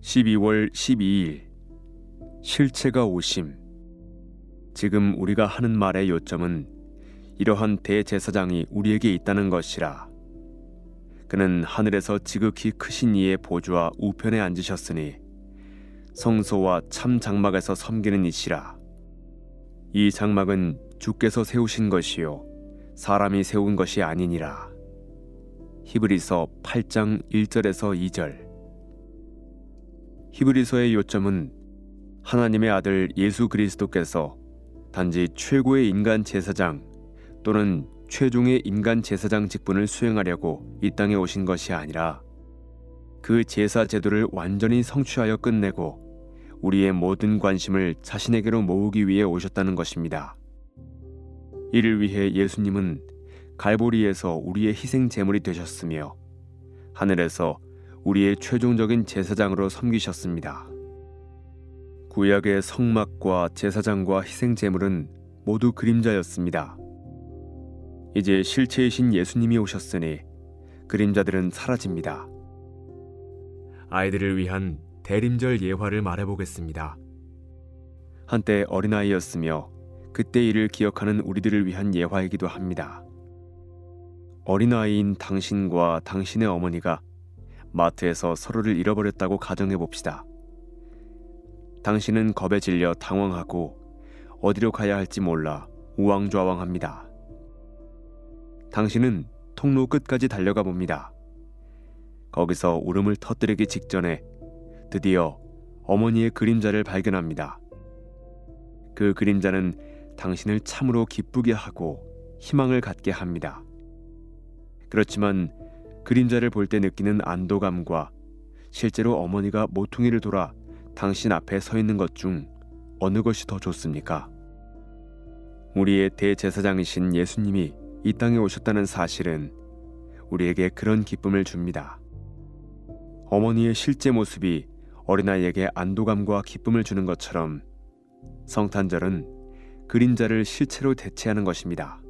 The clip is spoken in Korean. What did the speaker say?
12월 12일. 실체가 오심. 지금 우리가 하는 말의 요점은 이러한 대제사장이 우리에게 있다는 것이라. 그는 하늘에서 지극히 크신 이의 보좌 우편에 앉으셨으니 성소와 참 장막에서 섬기는 이시라. 이 장막은 주께서 세우신 것이요 사람이 세운 것이 아니니라. 히브리서 8장 1절에서 2절 히브리서의 요점은 하나님의 아들 예수 그리스도께서 단지 최고의 인간 제사장 또는 최종의 인간 제사장 직분을 수행하려고 이 땅에 오신 것이 아니라 그 제사 제도를 완전히 성취하여 끝내고 우리의 모든 관심을 자신에게로 모으기 위해 오셨다는 것입니다. 이를 위해 예수님은 갈보리에서 우리의 희생 제물이 되셨으며 하늘에서 우리의 최종적인 제사장으로 섬기셨습니다. 구약의 성막과 제사장과 희생 제물은 모두 그림자였습니다. 이제 실체이신 예수님이 오셨으니 그림자들은 사라집니다. 아이들을 위한 대림절 예화를 말해보겠습니다. 한때 어린아이였으며 그때 일을 기억하는 우리들을 위한 예화이기도 합니다. 어린아이인 당신과 당신의 어머니가 마트에서 서로를 잃어버렸다고 가정해 봅시다. 당신은 겁에 질려 당황하고 어디로 가야 할지 몰라 우왕좌왕합니다. 당신은 통로 끝까지 달려가 봅니다. 거기서 울음을 터뜨리기 직전에 드디어 어머니의 그림자를 발견합니다. 그 그림자는 당신을 참으로 기쁘게 하고 희망을 갖게 합니다. 그렇지만 그림자를 볼 때 느끼는 안도감과 실제로 어머니가 모퉁이를 돌아 당신 앞에 서 있는 것 중 어느 것이 더 좋습니까? 우리의 대제사장이신 예수님이 이 땅에 오셨다는 사실은 우리에게 그런 기쁨을 줍니다. 어머니의 실제 모습이 어린아이에게 안도감과 기쁨을 주는 것처럼 성탄절은 그림자를 실체로 대체하는 것입니다.